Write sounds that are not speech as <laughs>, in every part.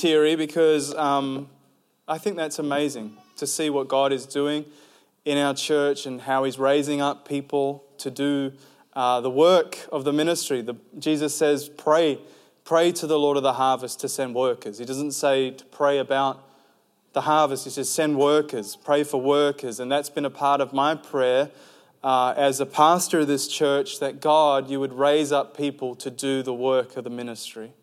teary because um, I think that's amazing to see what God is doing in our church and how He's raising up people to do uh, the work of the ministry. The, Jesus says, pray, pray to the Lord of the harvest to send workers. He doesn't say to pray about the harvest, He says, send workers, pray for workers. And that's been a part of my prayer. Uh, as a pastor of this church, that God, you would raise up people to do the work of the ministry.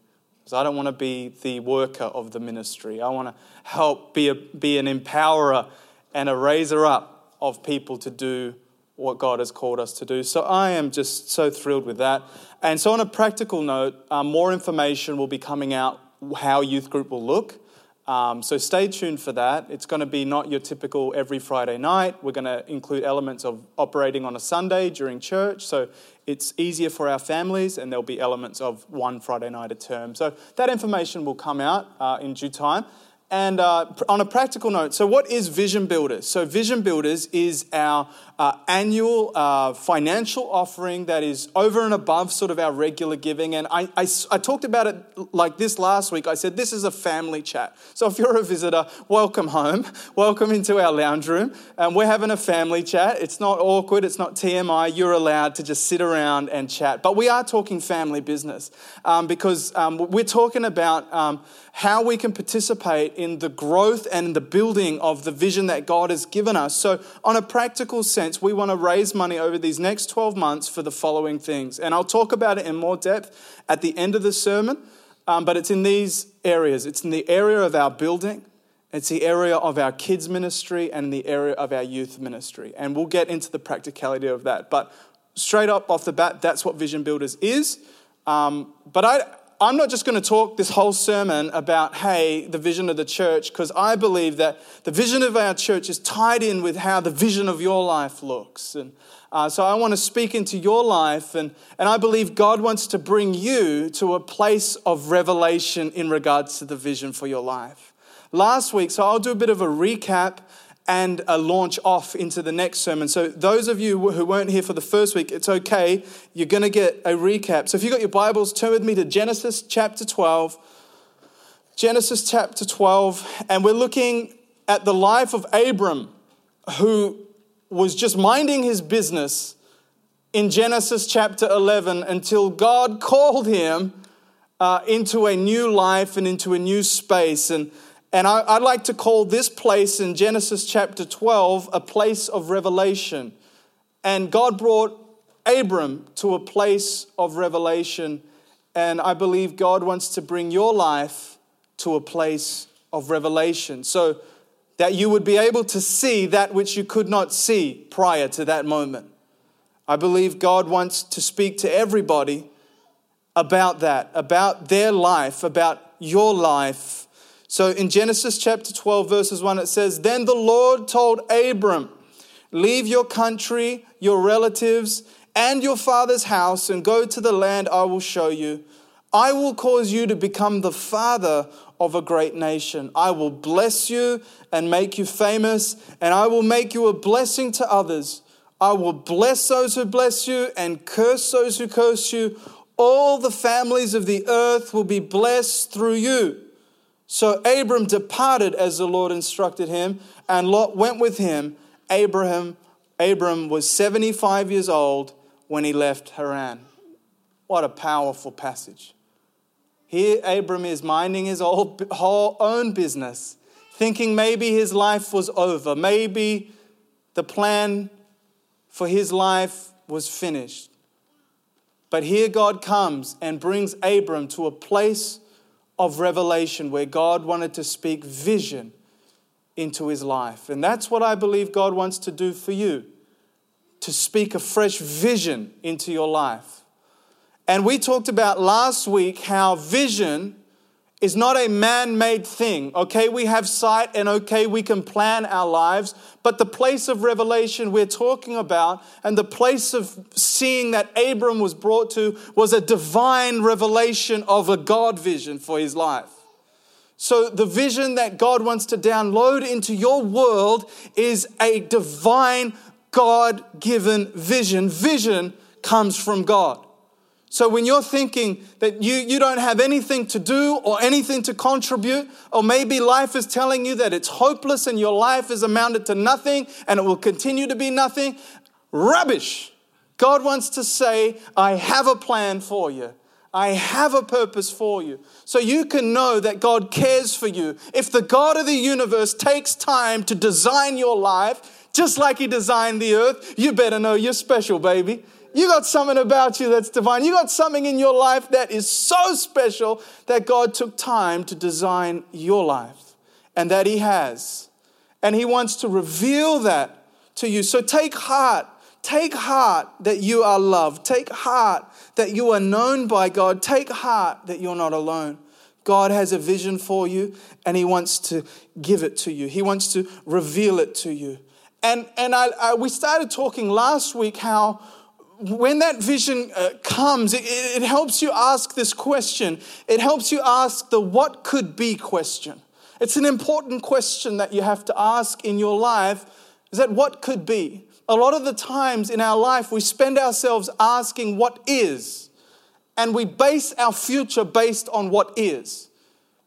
Because I don't want to be the worker of the ministry. I want to help be, a, be an empowerer and a raiser up of people to do what God has called us to do. So I am just so thrilled with that. And so, on a practical note, um, more information will be coming out how youth group will look. Um, so stay tuned for that. It's going to be not your typical every Friday night. We're going to include elements of operating on a Sunday during church. So it's easier for our families, and there'll be elements of one Friday night a term. So that information will come out uh, in due time. And uh, on a practical note, so what is Vision Builders? So, Vision Builders is our uh, annual uh, financial offering that is over and above sort of our regular giving. And I, I, I, talked about it like this last week. I said, This is a family chat. So if you're a visitor, welcome home. <laughs> Welcome into our lounge room. And we're having a family chat. It's not awkward, it's not TMI. You're allowed to just sit around and chat. But we are talking family business um, because um, we're talking about um, how we can participate in the growth and the building of the vision that God has given us. So, on a practical sense, we want to raise money over these next 12 months for the following things. And I'll talk about it in more depth at the end of the sermon, um, but it's in these areas. It's in the area of our building, it's the area of our kids' ministry, and the area of our youth ministry. And we'll get into the practicality of that. But straight up off the bat, that's what Vision Builders is. Um, but I, I'm not just going to talk this whole sermon about, hey, the vision of the church, because I believe that the vision of our church is tied in with how the vision of your life looks. And uh, so I want to speak into your life, and, and I believe God wants to bring you to a place of revelation in regards to the vision for your life. Last week, so I'll do a bit of a recap and a launch off into the next sermon. So, those of you who weren't here for the first week, it's okay. You're going to get a recap. So, if you've got your Bibles, turn with me to Genesis chapter 12. Genesis chapter 12, and we're looking at the life of Abram, who was just minding his business in Genesis chapter 11 until God <laughs> called him uh, into a new life and into a new space. And and I, would like to call this place in Genesis chapter 12 a place of revelation. And God brought Abram to a place of revelation. And I believe God wants to bring your life to a place of revelation. So that you would be able to see that which you could not see prior to that moment. I believe God wants to speak to everybody about that, about their life, about your life so in Genesis chapter 12, verses 1, it says, Then the Lord told Abram, Leave your country, your relatives, and your father's house, and go to the land I will show you. I will cause you to become the father of a great nation. I will bless you and make you famous, and I will make you a blessing to others. I will bless those who bless you and curse those who curse you. All the families of the earth will be blessed through you. So Abram departed as the Lord instructed him, and Lot went with him. Abraham, Abram was 75 years old when he left Haran. What a powerful passage. Here, Abram is minding his whole own business, thinking maybe his life was over, maybe the plan for his life was finished. But here God comes and brings Abram to a place of revelation where God wanted to speak vision into his life. And that's what I believe God wants to do for you to speak a fresh vision into your life. And we talked about last week how vision is not a man made thing. Okay, we have sight and okay, we can plan our lives, but the place of revelation we're talking about and the place of seeing that Abram was brought to was a divine revelation of a God vision for his life. So, the vision that God wants to download into your world is a divine, God given vision. Vision comes from God. So when you're thinking that you, you don't have anything to do or anything to contribute, or maybe life is telling you that it's hopeless and your life is amounted to nothing and it will continue to be nothing, rubbish. God wants to say, I have a plan for you. I have a purpose for you. So you can know that God cares for you. If the God of the universe takes time to design your life, just like He designed the earth, you better know you're special, baby. You got something about you that's divine. You got something in your life that is so special that God took time to design your life and that He has. And He wants to reveal that to you. So take heart. Take heart that you are loved. Take heart that you are known by God. Take heart that you're not alone. God has a vision for you and He wants to give it to you, He wants to reveal it to you. And, and I, I, we started talking last week how when that vision uh, comes, it, it helps you ask this question. It helps you ask the what could be question. It's an important question that you have to ask in your life is that what could be? A lot of the times in our life, we spend ourselves asking what is, and we base our future based on what is.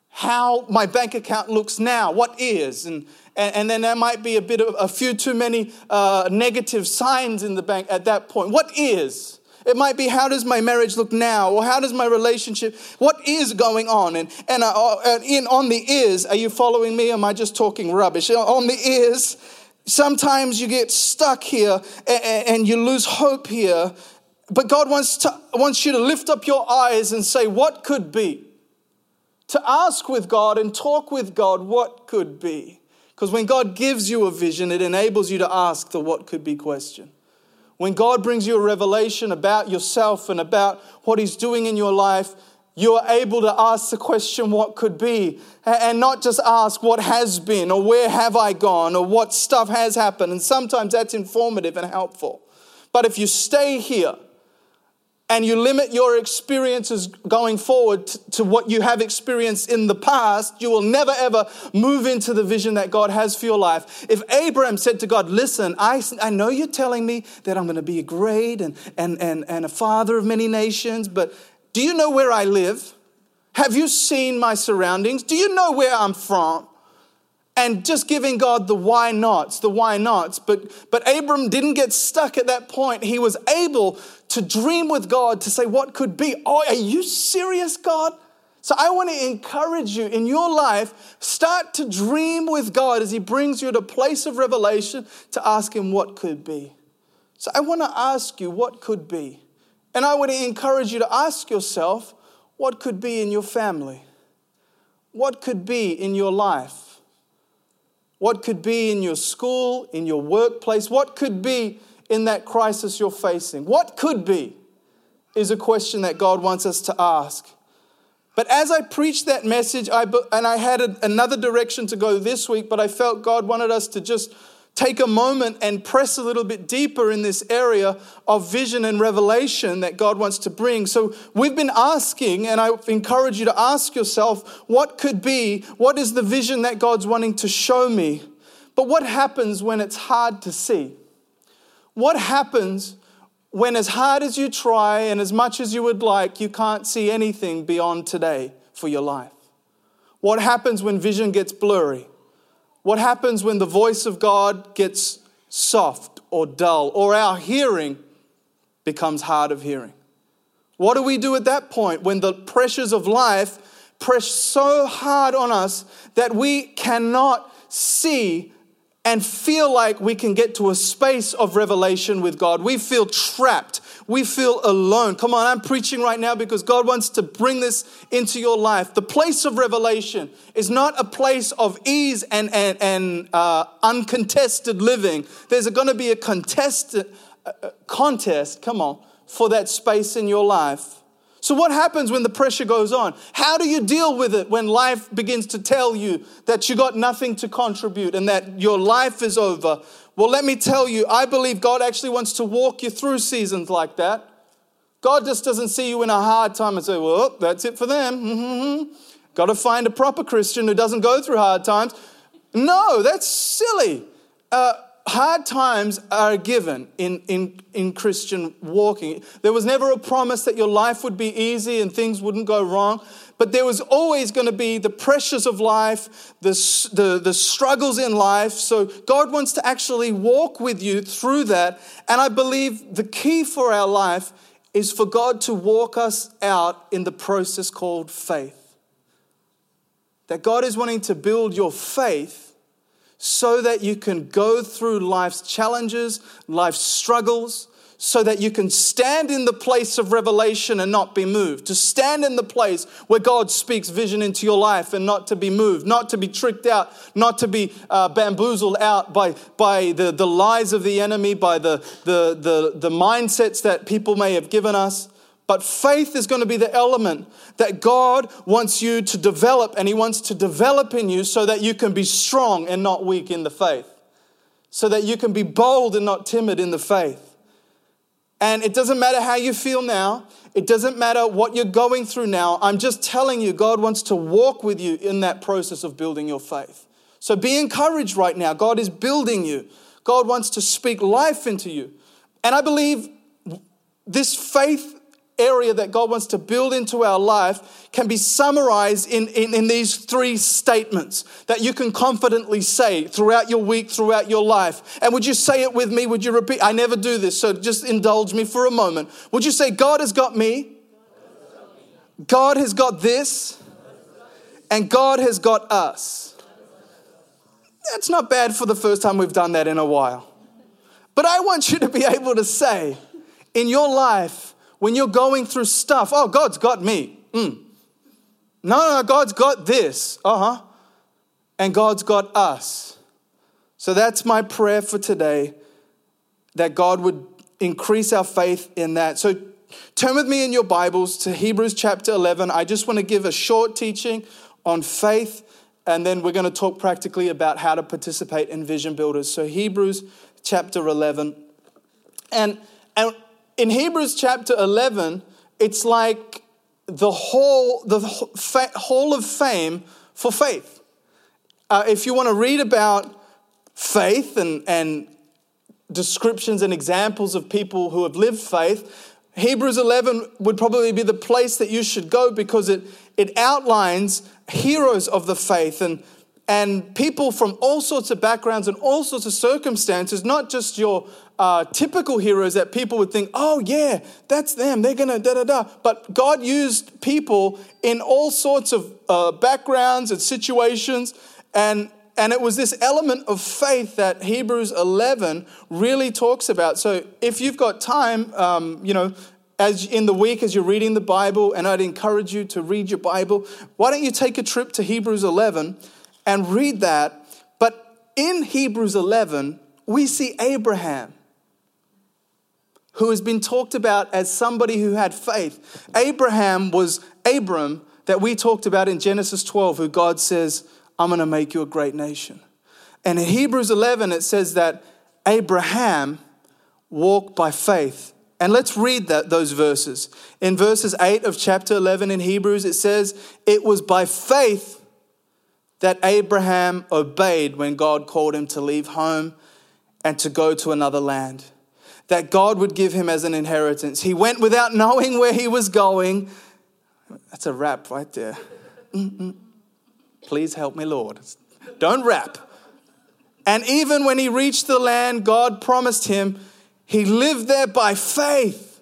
How my bank account looks now, what is, and and, and then there might be a bit of a few too many uh, negative signs in the bank at that point. What is? It might be how does my marriage look now, or how does my relationship? What is going on? And and uh, uh in on the is, are you following me? am I just talking rubbish? On the is, sometimes you get stuck here and, and you lose hope here. But God wants to wants you to lift up your eyes and say, what could be? To ask with God and talk with God, what could be? Because when God gives you a vision, it enables you to ask the what could be question. When God brings you a revelation about yourself and about what He's doing in your life, you are able to ask the question, what could be? And not just ask what has been or where have I gone or what stuff has happened. And sometimes that's informative and helpful. But if you stay here, and you limit your experiences going forward to what you have experienced in the past, you will never ever move into the vision that God has for your life. If Abraham said to God, Listen, I, I know you're telling me that I'm going to be a great and, and, and, and a father of many nations, but do you know where I live? Have you seen my surroundings? Do you know where I'm from? And just giving God the why nots, the why nots. But, but Abram didn't get stuck at that point. He was able to dream with God to say, What could be? Oh, are you serious, God? So I want to encourage you in your life, start to dream with God as He brings you to a place of revelation to ask Him what could be. So I want to ask you what could be. And I want to encourage you to ask yourself what could be in your family? What could be in your life? What could be in your school, in your workplace? What could be in that crisis you're facing? What could be is a question that God wants us to ask. But as I preached that message, I, and I had another direction to go this week, but I felt God wanted us to just take a moment and press a little bit deeper in this area of vision and revelation that God wants to bring. So we've been asking, and I encourage you to ask yourself, what could be, what is the vision that God's wanting to show me? But what happens when it's hard to see? What happens when, as hard as you try and as much as you would like, you can't see anything beyond today for your life? What happens when vision gets blurry? What happens when the voice of God gets soft or dull or our hearing becomes hard of hearing? What do we do at that point when the pressures of life press so hard on us that we cannot see and feel like we can get to a space of revelation with God. We feel trapped. We feel alone. Come on, I'm preaching right now because God wants to bring this into your life. The place of revelation is not a place of ease and, and, and uh, uncontested living. There's going to be a contested, uh, uh, contest, come on, for that space in your life. So, what happens when the pressure goes on? How do you deal with it when life begins to tell you that you got nothing to contribute and that your life is over? Well, let me tell you, I believe God actually wants to walk you through seasons like that. God just doesn't see you in a hard time and say, well, that's it for them. Mm-hmm. Got to find a proper Christian who doesn't go through hard times. No, that's silly. Uh, hard times are given in, in, in Christian walking. There was never a promise that your life would be easy and things wouldn't go wrong, but there was always going to be the pressures of life, the, the, the struggles in life. So God wants to actually walk with you through that. And I believe the key for our life is for God to walk us out in the process called faith. That God is wanting to build your faith so that you can go through life's challenges, life's struggles, so that you can stand in the place of revelation and not be moved. To stand in the place where God speaks vision into your life and not to be moved, not to be tricked out, not to be uh, bamboozled out by, by the, the lies of the enemy, by the, the, the, the mindsets that people may have given us. But faith is going to be the element that God wants you to develop, and He wants to develop in you so that you can be strong and not weak in the faith, so that you can be bold and not timid in the faith. And it doesn't matter how you feel now, it doesn't matter what you're going through now. I'm just telling you, God wants to walk with you in that process of building your faith. So be encouraged right now. God is building you, God wants to speak life into you. And I believe this faith area that God wants to build into our life can be summarized in, in, in, these three statements that you can confidently say throughout your week, throughout your life. And would you say it with me? Would you repeat? I never do this, so just indulge me for a moment. Would you say, God has got me, God has got this, and God has got us? That's not bad for the first time we've done that in a while. But I want you to be able to say in your life, when you're going through stuff, oh, God's got me. Mm. No, no, God's got this. Uh huh. And God's got us. So that's my prayer for today that God would increase our faith in that. So turn with me in your Bibles to Hebrews chapter 11. I just want to give a short teaching on faith, and then we're going to talk practically about how to participate in Vision Builders. So, Hebrews chapter 11. And, and in Hebrews chapter 11, it's like the whole, the hall of fame for faith. Uh, if you want to read about faith and, and descriptions and examples of people who have lived faith, Hebrews 11 would probably be the place that you should go because it, it outlines heroes of the faith and, and people from all sorts of backgrounds and all sorts of circumstances, not just your uh, typical heroes that people would think, oh, yeah, that's them, they're gonna da da da. But God used people in all sorts of uh, backgrounds and situations, and and it was this element of faith that Hebrews 11 really talks about. So if you've got time, um, you know, as in the week as you're reading the Bible, and I'd encourage you to read your Bible, why don't you take a trip to Hebrews 11 and read that? But in Hebrews 11, we see Abraham who has been talked about as somebody who had faith. Abraham was Abram that we talked about in Genesis 12, who God says, I'm going to make you a great nation. And in Hebrews 11, it says that Abraham walked by faith. And let's read that, those verses. In verses 8 of chapter 11 in Hebrews, it says, It was by faith that Abraham obeyed when God called him to leave home and to go to another land that God would give him as an inheritance. He went without knowing where he was going. That's a rap right there. Please help me, Lord. Don't rap. And even when he reached the land God promised him, he lived there by faith.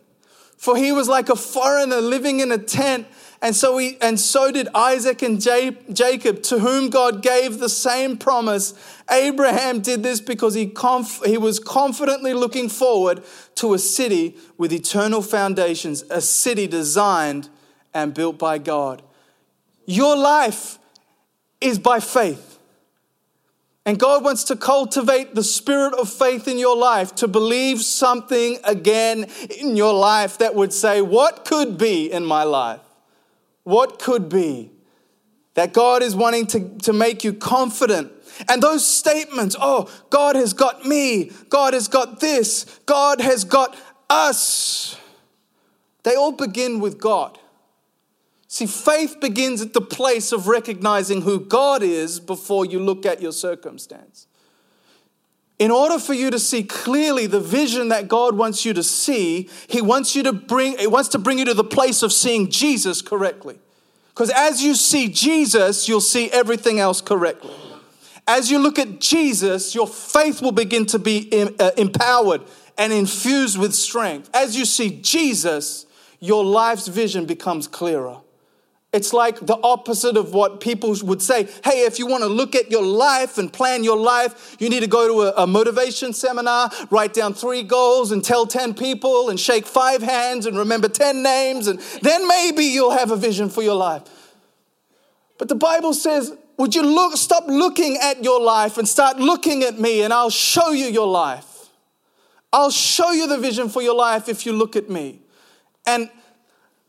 For he was like a foreigner living in a tent and so, he, and so did Isaac and Jacob, to whom God gave the same promise. Abraham did this because he, conf, he was confidently looking forward to a city with eternal foundations, a city designed and built by God. Your life is by faith. And God wants to cultivate the spirit of faith in your life, to believe something again in your life that would say, What could be in my life? What could be. That God is wanting to, to make you confident. And those statements, oh, God has got me, God has got this, God has got us, they all begin with God. See, faith begins at the place of recognizing who God is before you look at your circumstance. In order for you to see clearly the vision that God wants you to see, He wants you to bring, He wants to bring you to the place of seeing Jesus correctly. Because as you see Jesus, you'll see everything else correctly. As you look at Jesus, your faith will begin to be uh, empowered and infused with strength. As you see Jesus, your life's vision becomes clearer. It's like the opposite of what people would say. Hey, if you want to look at your life and plan your life, you need to go to a, a, motivation seminar, write down three goals and tell 10 people and shake five hands and remember 10 names, and then maybe you'll have a vision for your life. But the Bible says, would you look, stop looking at your life and start looking at me, and I'll show you your life. I'll show you the vision for your life if you look at me. And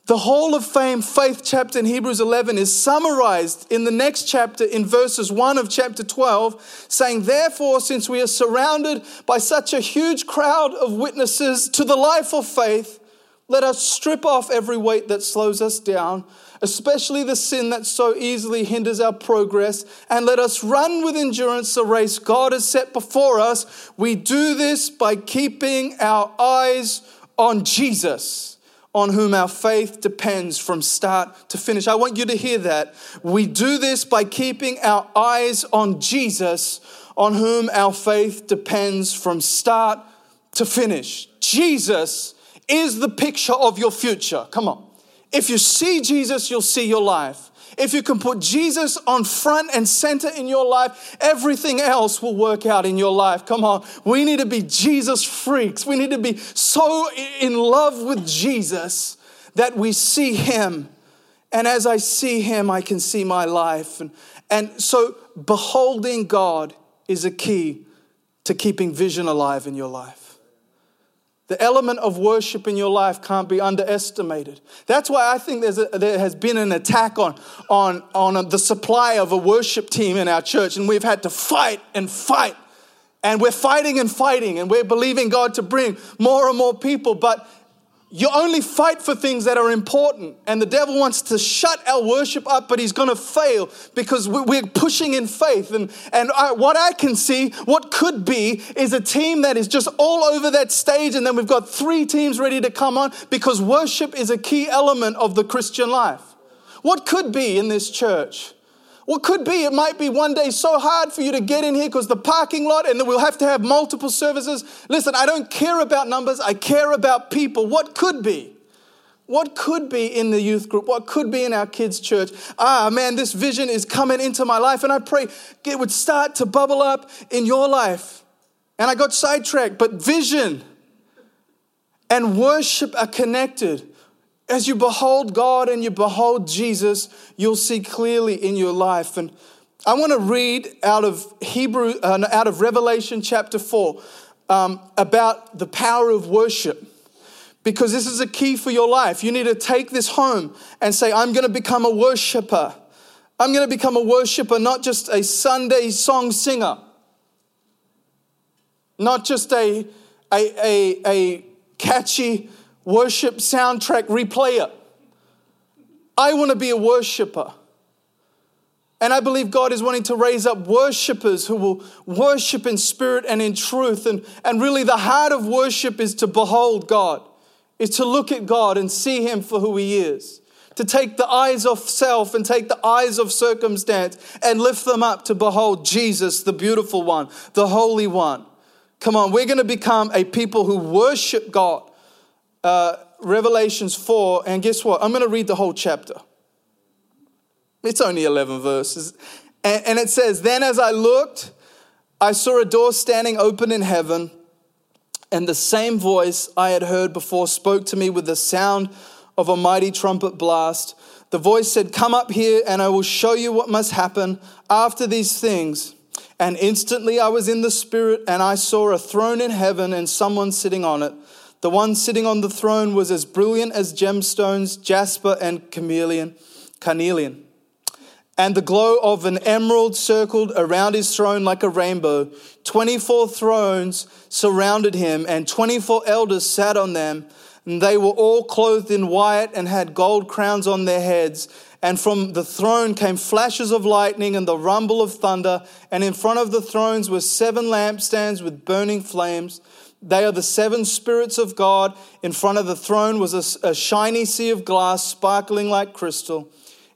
the Hall of Fame faith chapter in Hebrews 11 is summarized in the next chapter in verses 1 of chapter 12, saying, Therefore, since we are surrounded by such a huge crowd of witnesses to the life of faith, let us strip off every weight that slows us down, especially the sin that so easily hinders our progress, and let us run with endurance the race God has set before us. We do this by keeping our eyes on Jesus on whom our faith depends from start to finish. I want you to hear that. We do this by keeping our eyes on Jesus, on whom our faith depends from start to finish. Jesus is the picture of your future. Come on. If you see Jesus, you'll see your life. If you can put Jesus on front and center in your life, everything else will work out in your life. Come on. We need to be Jesus freaks. We need to be so in love with Jesus that we see him. And as I see him, I can see my life. And, and so, beholding God is a key to keeping vision alive in your life. The element of worship in your life can't be underestimated. That's why I think a, there has been an attack on, on, on the supply of a worship team in our church, and we've had to fight and fight. And we're fighting and fighting, and we're believing God to bring more and more people. But you only fight for things that are important. And the devil wants to shut our worship up, but he's going to fail because we're pushing in faith. And, and I, what I can see, what could be, is a team that is just all over that stage. And then we've got three teams ready to come on because worship is a key element of the Christian life. What could be in this church? What could be, it might be one day so hard for you to get in here because the parking lot and then we'll have to have multiple services. Listen, I don't care about numbers, I care about people. What could be? What could be in the youth group? What could be in our kids' church? Ah, man, this vision is coming into my life, and I pray it would start to bubble up in your life. And I got sidetracked, but vision and worship are connected. As you behold God and you behold Jesus, you'll see clearly in your life. And I want to read out of Hebrew, uh, out of Revelation chapter four, um, about the power of worship, because this is a key for your life. You need to take this home and say, "I'm going to become a worshiper. I'm going to become a worshiper, not just a Sunday song singer, not just a a a, a catchy." Worship soundtrack replayer. I want to be a worshiper. And I believe God is wanting to raise up worshipers who will worship in spirit and in truth. And, and really, the heart of worship is to behold God, is to look at God and see Him for who He is, to take the eyes of self and take the eyes of circumstance and lift them up to behold Jesus, the beautiful one, the holy one. Come on, we're going to become a people who worship God uh, Revelations 4, and guess what? I'm going to read the whole chapter. It's only 11 verses. And, and it says, Then as I looked, I saw a door standing open in heaven, and the same voice I had heard before spoke to me with the sound of a mighty trumpet blast. The voice said, Come up here, and I will show you what must happen after these things. And instantly I was in the Spirit, and I saw a throne in heaven and someone sitting on it. The one sitting on the throne was as brilliant as gemstones, jasper and chameleon, carnelian. And the glow of an emerald circled around his throne like a rainbow. 24 thrones surrounded him, and 24 elders sat on them. And they were all clothed in white and had gold crowns on their heads. And from the throne came flashes of lightning and the rumble of thunder. And in front of the thrones were seven lampstands with burning flames. They are the seven spirits of God. In front of the throne was a, a shiny sea of glass, sparkling like crystal.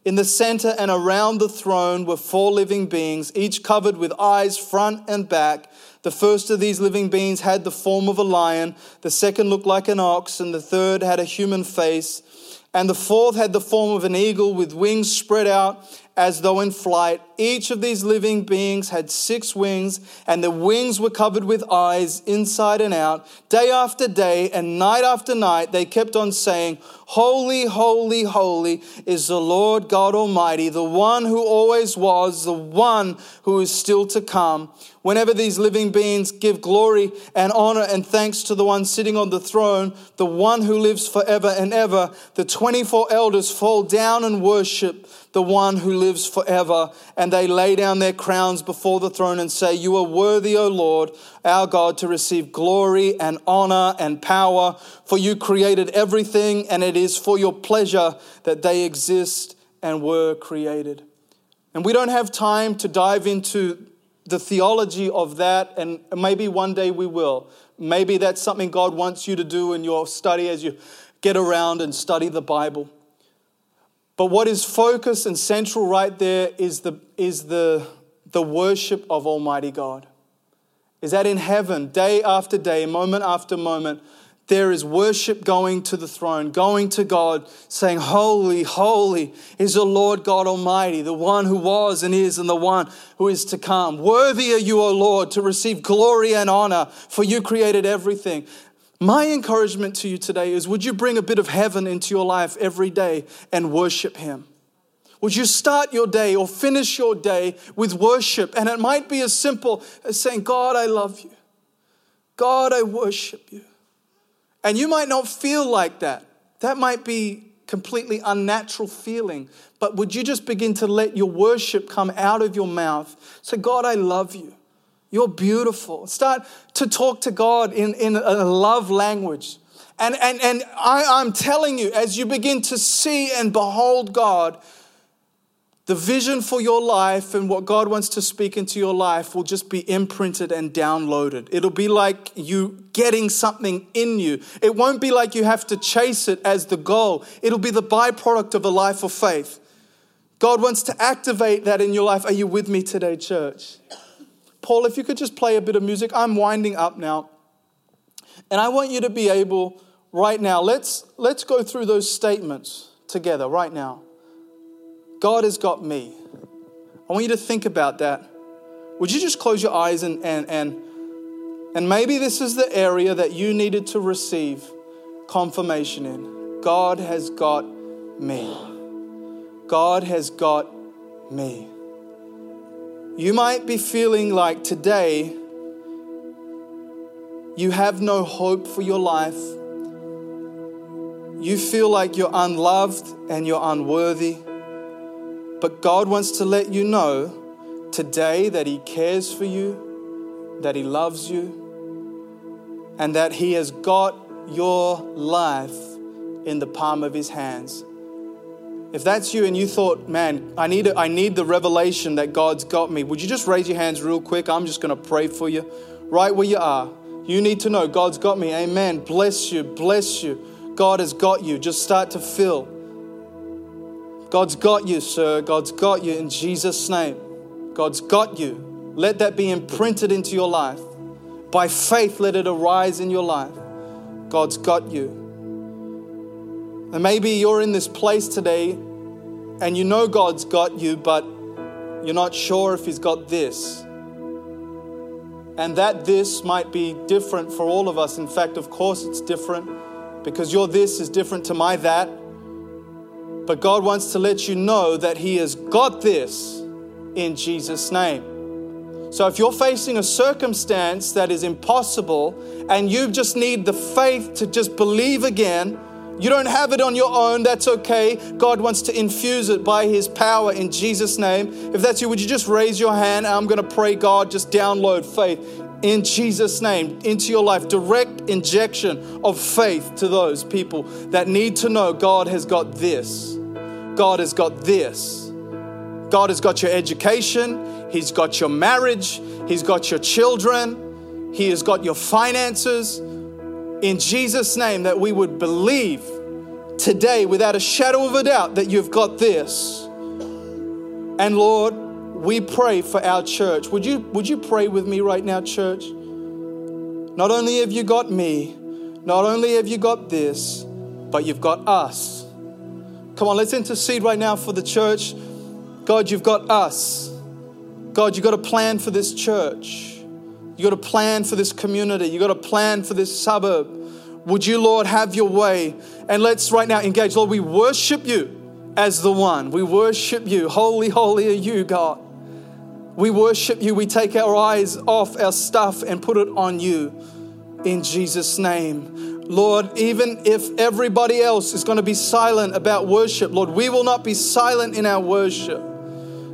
In the center and around the throne were four living beings, each covered with eyes front and back. The first of these living beings had the form of a lion, the second looked like an ox, and the third had a human face, and the fourth had the form of an eagle with wings spread out as though in flight. Each of these living beings had six wings, and the wings were covered with eyes inside and out. Day after day and night after night, they kept on saying, Holy, holy, holy is the Lord God Almighty, the one who always was, the one who is still to come. Whenever these living beings give glory and honor and thanks to the one sitting on the throne, the one who lives forever and ever, the 24 elders fall down and worship the one who lives forever. And they lay down their crowns before the throne and say, You are worthy, O Lord, our God, to receive glory and honor and power, for you created everything, and it is for your pleasure that they exist and were created. And we don't have time to dive into the theology of that, and maybe one day we will. Maybe that's something God wants you to do in your study as you get around and study the Bible. But what is focus and central right there is the, is the, the worship of Almighty God. Is that in heaven, day after day, moment after moment, there is worship going to the throne, going to God, saying, Holy, holy is the Lord God Almighty, the one who was and is and the one who is to come. Worthy are you, O Lord, to receive glory and honor, for you created everything. My encouragement to you today is would you bring a bit of heaven into your life every day and worship Him? Would you start your day or finish your day with worship? And it might be as simple as saying, God, I love you. God, I worship you. And you might not feel like that. That might be completely unnatural feeling. But would you just begin to let your worship come out of your mouth? Say, God, I love you. You're beautiful. Start to talk to God in, in a love language. And, and, and I, I'm telling you, as you begin to see and behold God, the vision for your life and what God wants to speak into your life will just be imprinted and downloaded. It'll be like you getting something in you. It won't be like you have to chase it as the goal, it'll be the byproduct of a life of faith. God wants to activate that in your life. Are you with me today, church? Paul, if you could just play a bit of music, I'm winding up now. And I want you to be able right now, let's, let's go through those statements together right now. God has got me. I want you to think about that. Would you just close your eyes and, and, and, and maybe this is the area that you needed to receive confirmation in. God has got me. God has got me. You might be feeling like today you have no hope for your life. You feel like you're unloved and you're unworthy. But God wants to let you know today that He cares for you, that He loves you, and that He has got your life in the palm of His hands. If that's you and you thought, man, I need, I need the revelation that God's got me, would you just raise your hands real quick? I'm just going to pray for you right where you are. You need to know God's got me. Amen. Bless you. Bless you. God has got you. Just start to fill. God's got you, sir. God's got you in Jesus' name. God's got you. Let that be imprinted into your life. By faith, let it arise in your life. God's got you. And maybe you're in this place today and you know God's got you, but you're not sure if He's got this. And that this might be different for all of us. In fact, of course, it's different because your this is different to my that. But God wants to let you know that He has got this in Jesus' name. So if you're facing a circumstance that is impossible and you just need the faith to just believe again, you don't have it on your own, that's okay. God wants to infuse it by His power in Jesus' name. If that's you, would you just raise your hand? I'm going to pray, God, just download faith in Jesus' name into your life. Direct injection of faith to those people that need to know God has got this. God has got this. God has got your education, He's got your marriage, He's got your children, He has got your finances. In Jesus' name, that we would believe today without a shadow of a doubt that you've got this. And Lord, we pray for our church. Would you, would you pray with me right now, church? Not only have you got me, not only have you got this, but you've got us. Come on, let's intercede right now for the church. God, you've got us. God, you've got a plan for this church. You've got a plan for this community. You've got a plan for this suburb. Would you, Lord, have your way? And let's right now engage. Lord, we worship you as the one. We worship you. Holy, holy are you, God. We worship you. We take our eyes off our stuff and put it on you in Jesus' name. Lord, even if everybody else is going to be silent about worship, Lord, we will not be silent in our worship.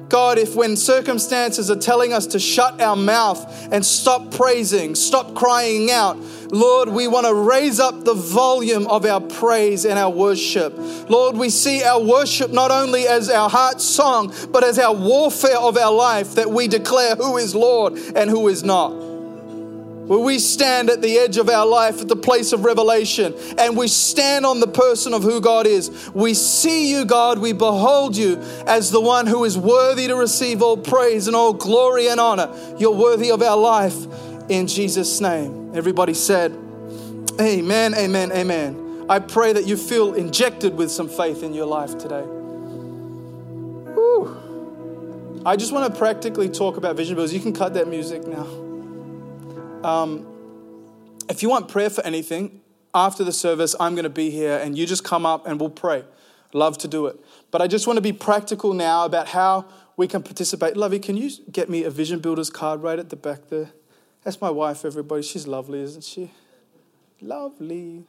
God, if when circumstances are telling us to shut our mouth and stop praising, stop crying out, Lord, we want to raise up the volume of our praise and our worship. Lord, we see our worship not only as our heart song, but as our warfare of our life that we declare who is Lord and who is not where we stand at the edge of our life at the place of revelation and we stand on the person of who God is. We see you, God, we behold you as the one who is worthy to receive all praise and all glory and honor. You're worthy of our life in Jesus' name. Everybody said, Amen, amen, amen. I pray that you feel injected with some faith in your life today. Woo. I just want to practically talk about vision builders. You can cut that music now. Um, if you want prayer for anything, after the service, I'm going to be here and you just come up and we'll pray. Love to do it. But I just want to be practical now about how we can participate. Lovey, can you get me a Vision Builders card right at the back there? That's my wife, everybody. She's lovely, isn't she? Lovely.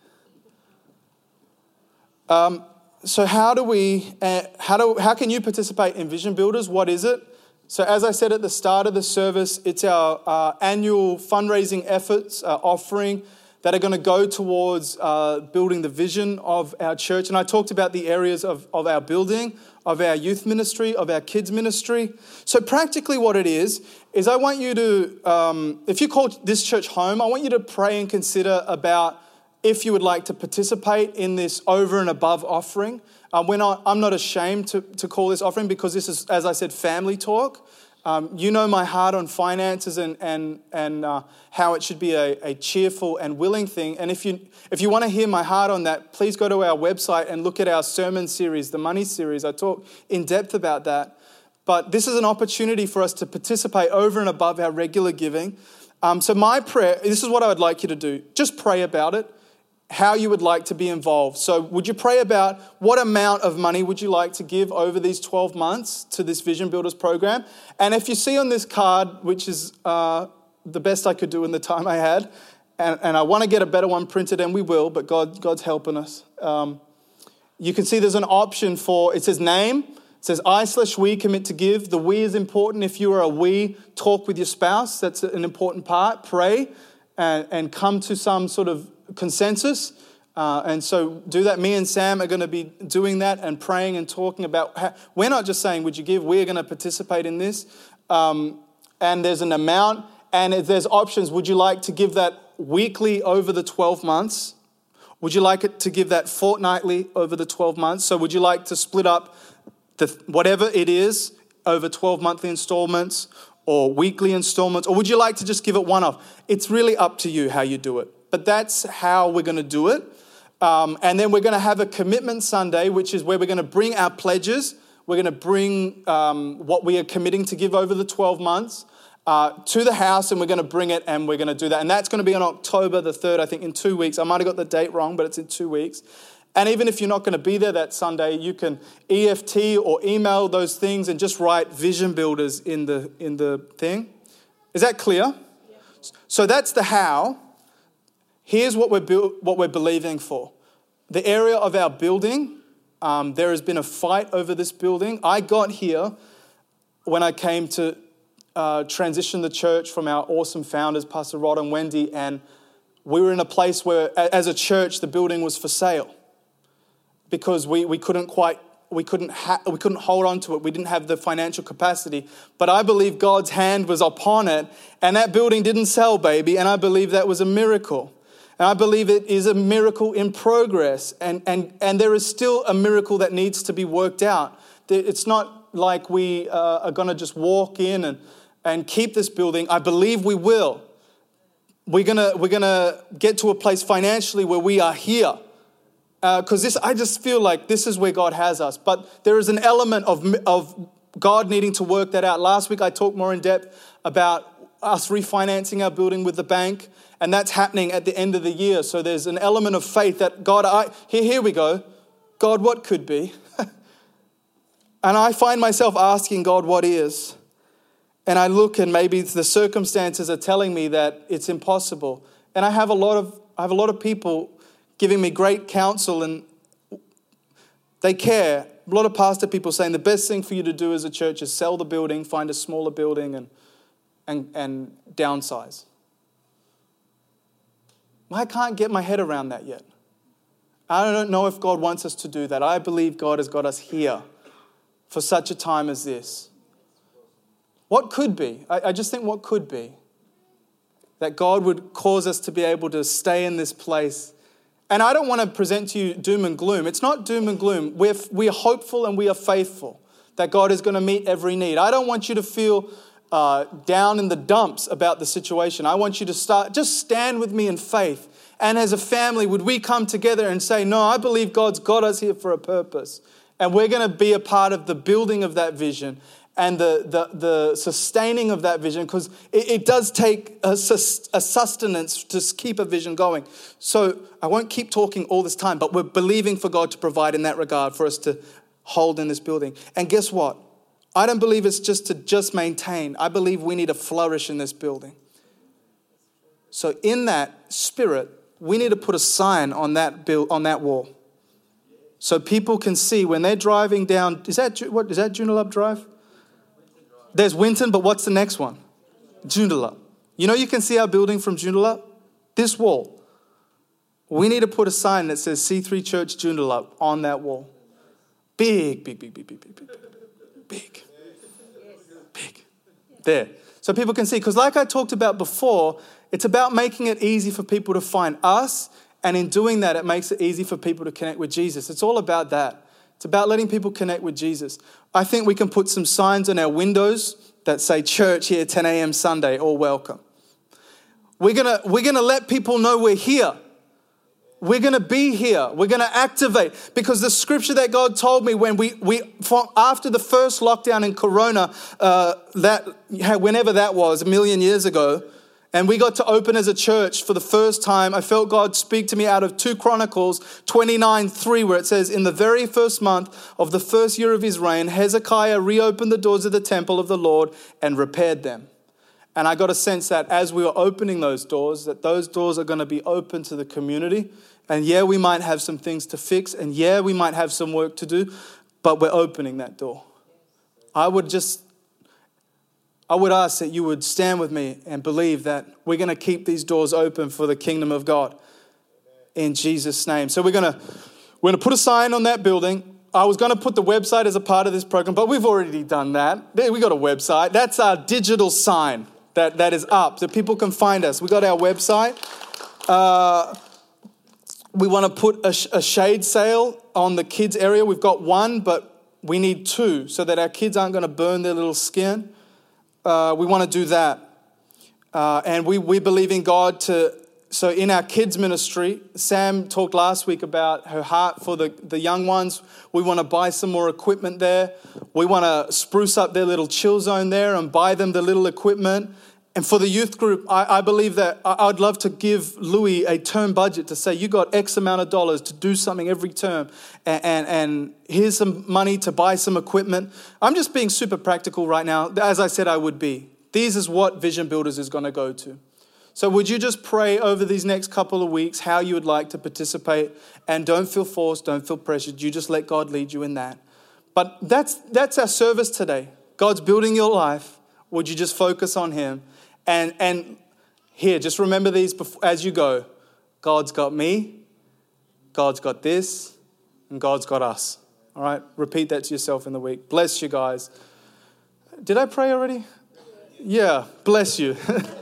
Um, so how do we, uh, how, do, how can you participate in Vision Builders? What is it? So, as I said at the start of the service, it's our uh, annual fundraising efforts, uh, offering that are going to go towards uh, building the vision of our church. And I talked about the areas of, of our building, of our youth ministry, of our kids ministry. So, practically, what it is, is I want you to, um, if you call this church home, I want you to pray and consider about if you would like to participate in this over and above offering. Um, we're not, I'm not ashamed to, to call this offering because this is, as I said, family talk. Um, you know my heart on finances and, and, and uh, how it should be a, a cheerful and willing thing. And if you, if you want to hear my heart on that, please go to our website and look at our sermon series, the Money series. I talk in depth about that. But this is an opportunity for us to participate over and above our regular giving. Um, so, my prayer this is what I would like you to do just pray about it how you would like to be involved. So, would you pray about what amount of money would you like to give over these 12 months to this Vision Builders program? And if you see on this card, which is uh, the best I could do in the time I had, and, and I want to get a better one printed, and we will, but God, God's helping us. Um, you can see there's an option for it says name. It says I slash we commit to give. The we is important. If you are a we, talk with your spouse. That's an important part. Pray and, and come to some sort of consensus. Uh, and so, do that. Me and Sam are going to be doing that and praying and talking about. How, we're not just saying, Would you give? We're going to participate in this. Um, and there's an amount, and there's options. Would you like to give that weekly over the 12 months? Would you like it to give that fortnightly over the 12 months? So, would you like to split up the, whatever it is over 12 monthly installments or weekly installments? Or would you like to just give it one off? It's really up to you how you do it but that's how we're going to do it. Um, and then we're going to have a commitment Sunday, which is where we're going to bring our pledges. We're going to bring um, what we are committing to give over the 12 months uh, to the house, and we're going to bring it and we're going to do that. And that's going to be on October the 3rd, I think, in two weeks. I might have got the date wrong, but it's in two weeks. And even if you're not going to be there that Sunday, you can EFT or email those things and just write vision builders in the, in the thing. Is that clear? Yeah. So that's the how. Here's what we're, what we're believing for the area of our building. Um, there has been a fight over this building. I got here when I came to uh, transitioned the church from our awesome founders, Pastor Rod and Wendy, and we were in a place where, as a church, the building was for sale because we, we couldn't quite we couldn't ha- we couldn't hold on to it we didn't have the financial capacity but i believe god's hand was upon it and that building didn't sell baby and i believe that was a miracle and i believe it is a miracle in progress. And and and there is still a miracle that needs to be worked out. It's not like we uh, are going to just walk in and and keep this building. I believe we will. We're going we're to get to a place financially where we are here. Because uh, this i just feel like this is where god has us. But there is an element of, of god needing to work that out. Last week i talked more in depth about us refinancing our building with the bank and that's happening at the end of the year. So there's an element of faith that god i here, here we go. God what could be? <laughs> And i find myself asking god what is? And i look and maybe the circumstances are telling me that it's impossible. And i have a lot of i have a lot of people giving me great counsel and they care. A lot of pastor people saying the best thing for you to do as a church is sell the building, find a smaller building, and, and, and downsize. I can't get my head around that yet. I don't know if God wants us to do that. I believe God has got us here for such a time as this. What could be? I, just think what could be that God would cause us to be able to stay in this place and I don't want to present to you doom and gloom. It's not doom and gloom. We're, we are hopeful and we are faithful that God is going to meet every need. I don't want you to feel uh, down in the dumps about the situation. I want you to start, just stand with me in faith. And as a family, would we come together and say, No, I believe God's got us here for a purpose. And we're going to be a part of the building of that vision and the, the, the sustaining of that vision because it, it, does take a, a sustenance to keep a vision going. So I won't keep talking all this time, but we're believing for God to provide in that regard for us to hold in this building. And guess what? I don't believe it's just to just maintain. I believe we need to flourish in this building. So in that spirit, we need to put a sign on that bill on that wall. So people can see when they're driving down, is that what is that Joondalup Drive? There's Winton, but what's the next one? Joondalup. You know, you can see our building from Joondalup? This wall. We need to put a sign that says C3 Church Joondalup on that wall. Big, big, big, big, big, big, big, big. Big. There. So people can see. Because, like I talked about before, it's about making it easy for people to find us. And in doing that, it makes it easy for people to connect with Jesus. It's all about that. It's about letting people connect with Jesus. I think we can put some signs on our windows that say church here 10 a.m. Sunday, all welcome. We're gonna, we're gonna let people know we're here. We're gonna be here. We're gonna activate because the scripture that God told me when we, we after the first lockdown in Corona, uh, that whenever that was, a million years ago, and we got to open as a church for the first time. I felt God speak to me out of 2 Chronicles 29 3, where it says, In the very first month of the first year of his reign, Hezekiah reopened the doors of the temple of the Lord and repaired them. And I got a sense that as we were opening those doors, that those doors are going to be open to the community. And yeah, we might have some things to fix, and yeah, we might have some work to do, but we're opening that door. I would just I would ask that you would stand with me and believe that we're going to keep these doors open for the kingdom of God in Jesus' name. So we're going to we're going to put a sign on that building. I was going to put the website as a part of this program, but we've already done that. We got a website. That's our digital sign that, that is up, that people can find us. We got our website. Uh, we want to put a, a shade sail on the kids area. We've got one, but we need two so that our kids aren't going to burn their little skin uh, we want to do that. Uh, and we, we believe in God to, so in our kids' ministry, Sam talked last week about her heart for the, the young ones. We want to buy some more equipment there. We want to spruce up their little chill zone there and buy them the little equipment. And for the youth group, I, I believe that I'd love to give Louis a term budget to say, you got X amount of dollars to do something every term, and, and, and here's some money to buy some equipment. I'm just being super practical right now, as I said I would be. These is what Vision Builders is going to go to. So, would you just pray over these next couple of weeks how you would like to participate? And don't feel forced, don't feel pressured. You just let God lead you in that. But that's, that's our service today. God's building your life Would you just focus on Him? And, and here, just remember these as you go. God's got me, God's got this, and God's got us. All right? Repeat that to yourself in the week. Bless you guys. Did I pray already? Yeah, bless you. <laughs>